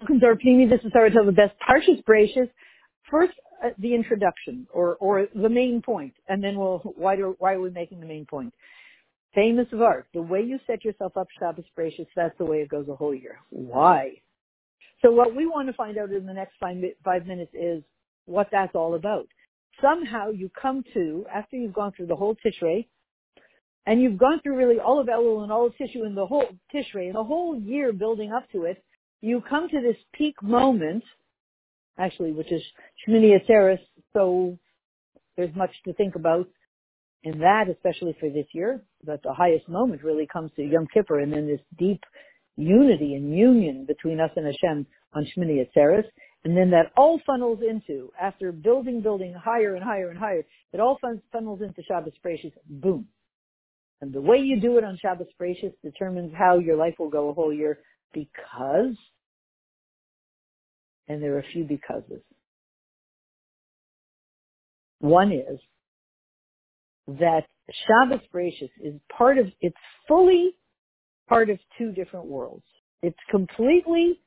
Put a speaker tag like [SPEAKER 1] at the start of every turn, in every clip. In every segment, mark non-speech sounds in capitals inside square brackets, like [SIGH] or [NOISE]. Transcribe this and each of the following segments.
[SPEAKER 1] This is Sarah the best Parshas Bereshis. First, uh, the introduction or or the main point, and then we'll why do why are we making the main point? Famous of art. The way you set yourself up Shabbos Bereshis, that's the way it goes a whole year. Why? So what we want to find out in the next five, five minutes is what that's all about. Somehow you come to after you've gone through the whole Tishrei, and you've gone through really all of Elul and all of Tishu and the whole Tishrei and the whole year building up to it you come to this peak moment, actually, which is Shmini Atzeres, so there's much to think about in that, especially for this year, but the highest moment really comes to Yom Kippur and then this deep unity and union between us and Hashem on Shmini Atzeres. And then that all funnels into, after building, building higher and higher and higher, it all funnels into Shabbos Bereshis, boom. And the way you do it on Shabbos Bereshis determines how your life will go a whole year because, and there are a few becauses. One is that Shabbos Bereshis is part of, it's fully part of two different worlds. It's completely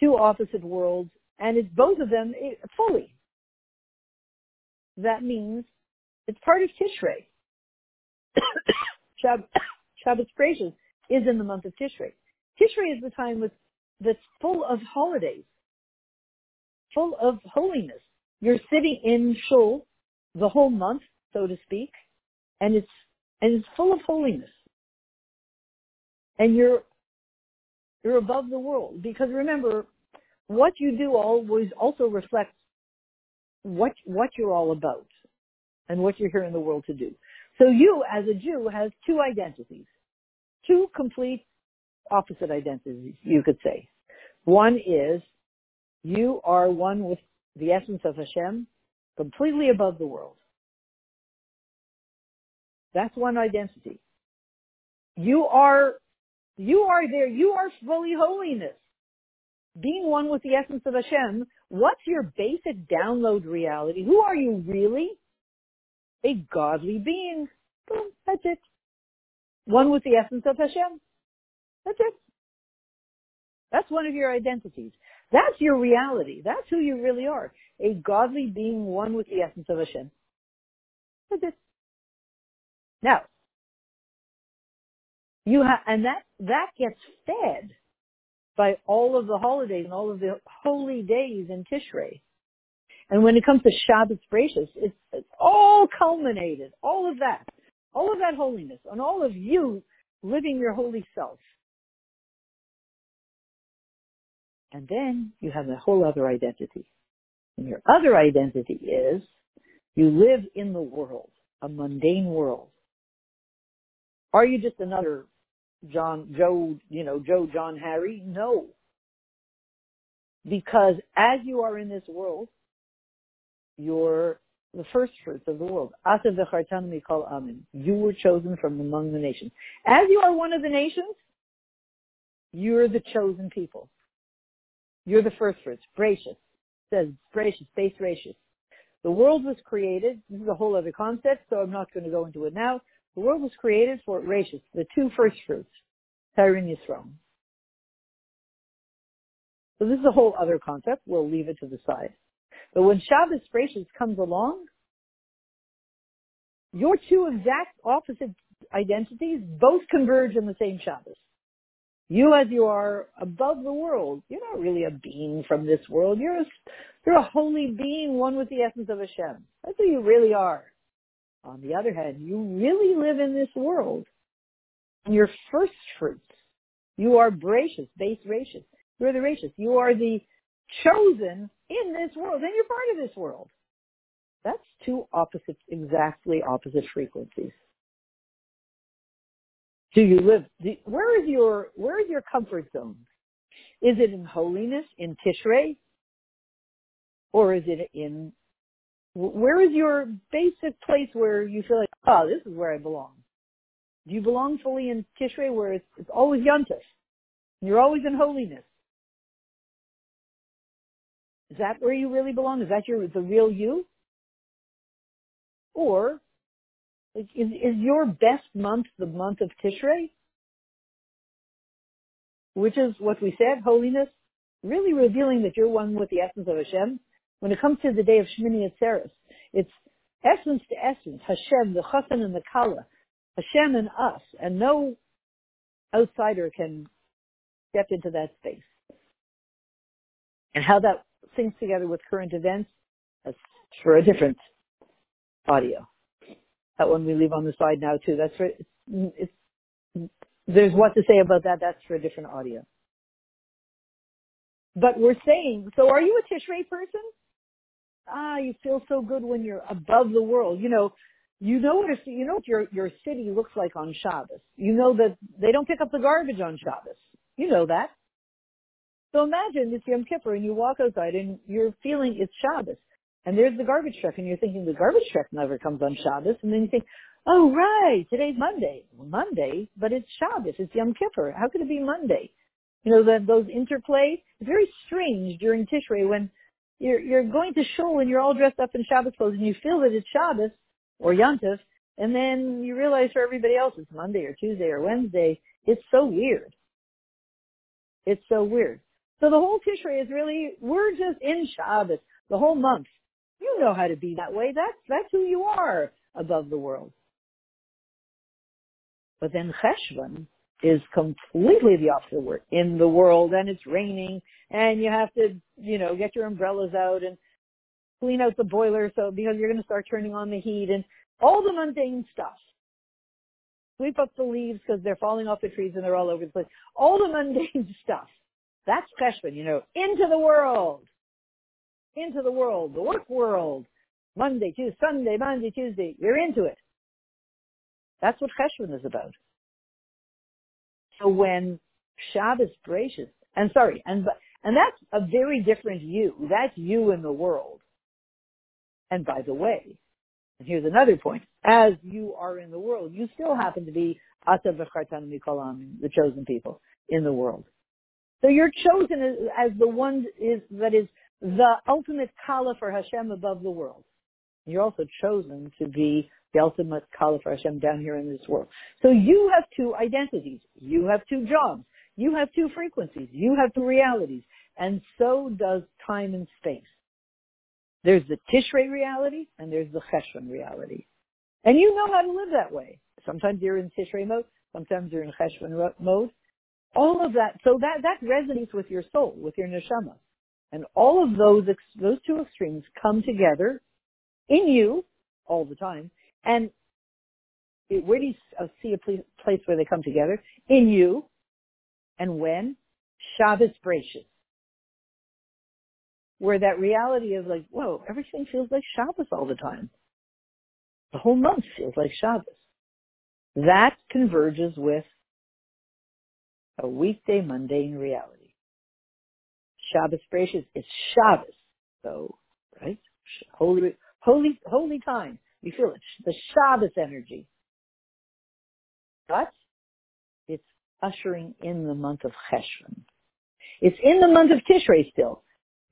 [SPEAKER 1] two opposite worlds, and it's both of them eh, fully. That means it's part of Tishrei. [COUGHS] [COUGHS] Shabbos Bereshis is in the month of Tishrei. Tishrei is the time with, that's full of holidays, full of holiness. You're sitting in shul the whole month, so to speak, and it's and it's full of holiness. And you're you're above the world because remember, what you do always also reflects what what you're all about and what you're here in the world to do. So you, as a Jew, has two identities, two complete opposite identities, you could say. One is you are one with the essence of Hashem, completely above the world. That's one identity. You are, you are there, you are fully holiness. Being one with the essence of Hashem, what's your basic download reality? Who are you really? A godly being. Boom, that's it. One with the essence of Hashem. That's it. That's one of your identities. That's your reality. That's who you really are. A godly being one with the essence of Hashem. That's it. Now, you have, and that, that gets fed by all of the holidays and all of the holy days in Tishrei. And when it comes to Shabbos Bereshis, it's, it's all culminated, all of that, all of that holiness, and all of you living your holy self. And then you have a whole other identity. And your other identity is you live in the world, a mundane world. Are you just another John, Joe, you know, Joe, John, Harry? No. Because as you are in this world, you're the first fruits of the world. You were chosen from among the nations. As you are one of the nations, you're the chosen people. You're the first fruits. Bereshis. says gracious, base gracious. The world was created. This is a whole other concept, so I'm not going to go into it now. The world was created for Bereshis, the two first fruits, Tyrin Yisrael. So this is a whole other concept. We'll leave it to the side. But when Shabbos gracious comes along, your two exact opposite identities both converge in the same Shabbos. You as you are above the world, you're not really a being from this world. You're a, you're a holy being, one with the essence of Hashem. That's who you really are. On the other hand, you really live in this world. And your first fruits, you are gracious, base gracious. You're the gracious. You are the chosen in this world, and you're part of this world. That's two opposite, exactly opposite frequencies do you live? Do, where is your where is your comfort zone? Is it in holiness in Tishrei, or is it in where is your basic place where you feel like, oh, this is where I belong? Do you belong fully in Tishrei where it's, it's always Yontif? You're always in holiness. Is that where you really belong? Is that your the real you? Or is, is your best month the month of Tishrei? Which is what we said, holiness, really revealing that you're one with the essence of Hashem. When it comes to the day of Shmini Atzeres, it's essence to essence, Hashem, the Chassan and the Kala, Hashem and us, and no outsider can step into that space. And how that syncs together with current events, that's for a different audio. That one we leave on the side now too. That's for, it's, it's, there's what to say about that. That's for a different audio. But we're saying, so are you a Tishrei person? Ah, you feel so good when you're above the world. You know, you know what you know what your your city looks like on Shabbos. You know that they don't pick up the garbage on Shabbos. You know that. So imagine it's Yom Kippur and you walk outside and you're feeling it's Shabbos. And there's the garbage truck and you're thinking the garbage truck never comes on Shabbos. And then you think, oh right, today's Monday. Monday, but it's Shabbos. It's Yom Kippur. How could it be Monday? You know, that those interplay. It's very strange during Tishrei when you're, you're going to shul and you're all dressed up in Shabbos clothes and you feel that it's Shabbos or Yontif. And then you realize for everybody else it's Monday or Tuesday or Wednesday. It's so weird. It's so weird. So the whole Tishrei is really, we're just in Shabbos the whole month. You know how to be that way. That's, that's who you are above the world. But then Cheshvan is completely the opposite. In the world and it's raining and you have to, you know, get your umbrellas out and clean out the boiler so because you're going to start turning on the heat and all the mundane stuff. Sweep up the leaves because they're falling off the trees and they're all over the place. All the mundane [LAUGHS] stuff. That's Cheshvan, you know, into the world into the world, the work world. Monday, Tuesday, Sunday, Monday, Tuesday. You're into it. That's what Cheshvan is about. So when Shabbos Bereshis, and sorry, and and that's a very different you. That's you in the world. And by the way, and here's another point: as you are in the world, you still happen to be v'chartan mikolam, the chosen people in the world. So you're chosen as, as the one is that is the ultimate kala for Hashem above the world. You're also chosen to be the ultimate kala for Hashem down here in this world. So you have two identities. You have two jobs. You have two frequencies. You have two realities. And so does time and space. There's the Tishrei reality and there's the Cheshvan reality. And you know how to live that way. Sometimes you're in Tishrei mode. Sometimes you're in Cheshvan mode. All of that, so that, that resonates with your soul, with your neshama. And all of those, those two extremes come together in you all the time. And it, where do you see a place where they come together? In you. And when? Shabbos Bereshis. Where that reality is like, whoa, everything feels like Shabbos all the time. The whole month feels like Shabbos. That converges with a weekday mundane reality. Shabbos Bereshit is Shabbos. So, right? Holy, holy, holy time. You feel it. The Shabbos energy. But it's ushering in the month of Cheshvan. It's in the month of Tishrei still,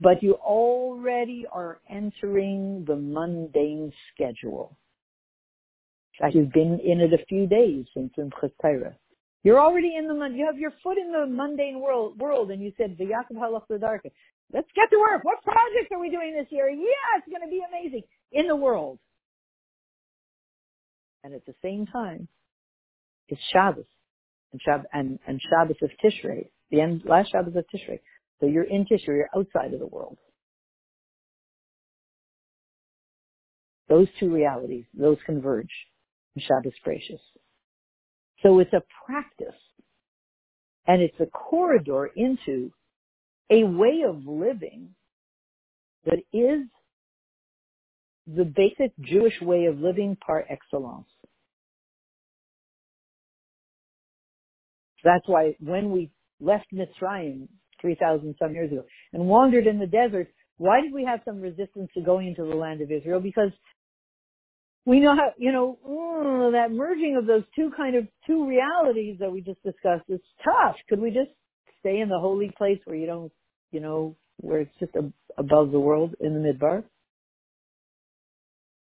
[SPEAKER 1] but you already are entering the mundane schedule. In fact, you've been in it a few days since Simchat Torah. You're already in the, you have your foot in the mundane world, world and you said, V'yakov halach. Let's get to work. What projects are we doing this year? Yeah, it's going to be amazing. In the world. And at the same time, it's Shabbos. And, Shab- and, and Shabbos of Tishrei. The end, last Shabbos of Tishrei. So you're in Tishrei, you're outside of the world. Those two realities, those converge Shabbos Bereshis. So it's a practice and it's a corridor into a way of living that is the basic Jewish way of living par excellence. That's why when we left Mitzrayim 3,000 some years ago and wandered in the desert, why did we have some resistance to going into the land of Israel? Because we know how, you know, mm, that merging of those two kind of two realities that we just discussed is tough. Could we just stay in the holy place where you don't, you know, where it's just above the world in the midbar?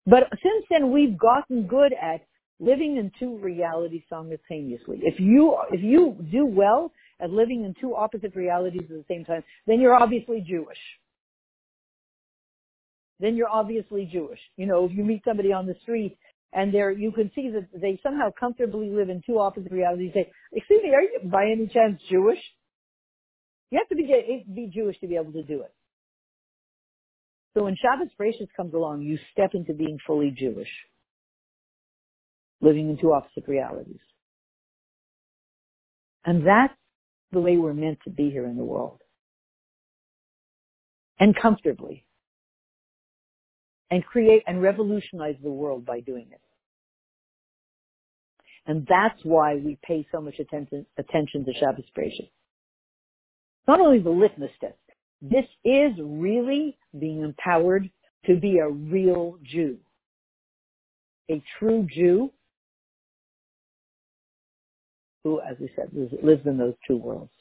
[SPEAKER 1] But since then, we've gotten good at living in two realities simultaneously. If you if you do well at living in two opposite realities at the same time, then you're obviously Jewish. Then you're obviously Jewish. You know, if you meet somebody on the street and they're, you can see that they somehow comfortably live in two opposite realities. You say, excuse me, are you by any chance Jewish? You have to be, be Jewish to be able to do it. So when Shabbos Bereshis comes along, you step into being fully Jewish, living in two opposite realities. And that's the way we're meant to be here in the world. And comfortably. And create and revolutionize the world by doing it. And that's why we pay so much attention, attention to Shabbos Bereshis. Not only the litmus test, this is really being empowered to be a real Jew. A true Jew who, as we said, lives in those two worlds.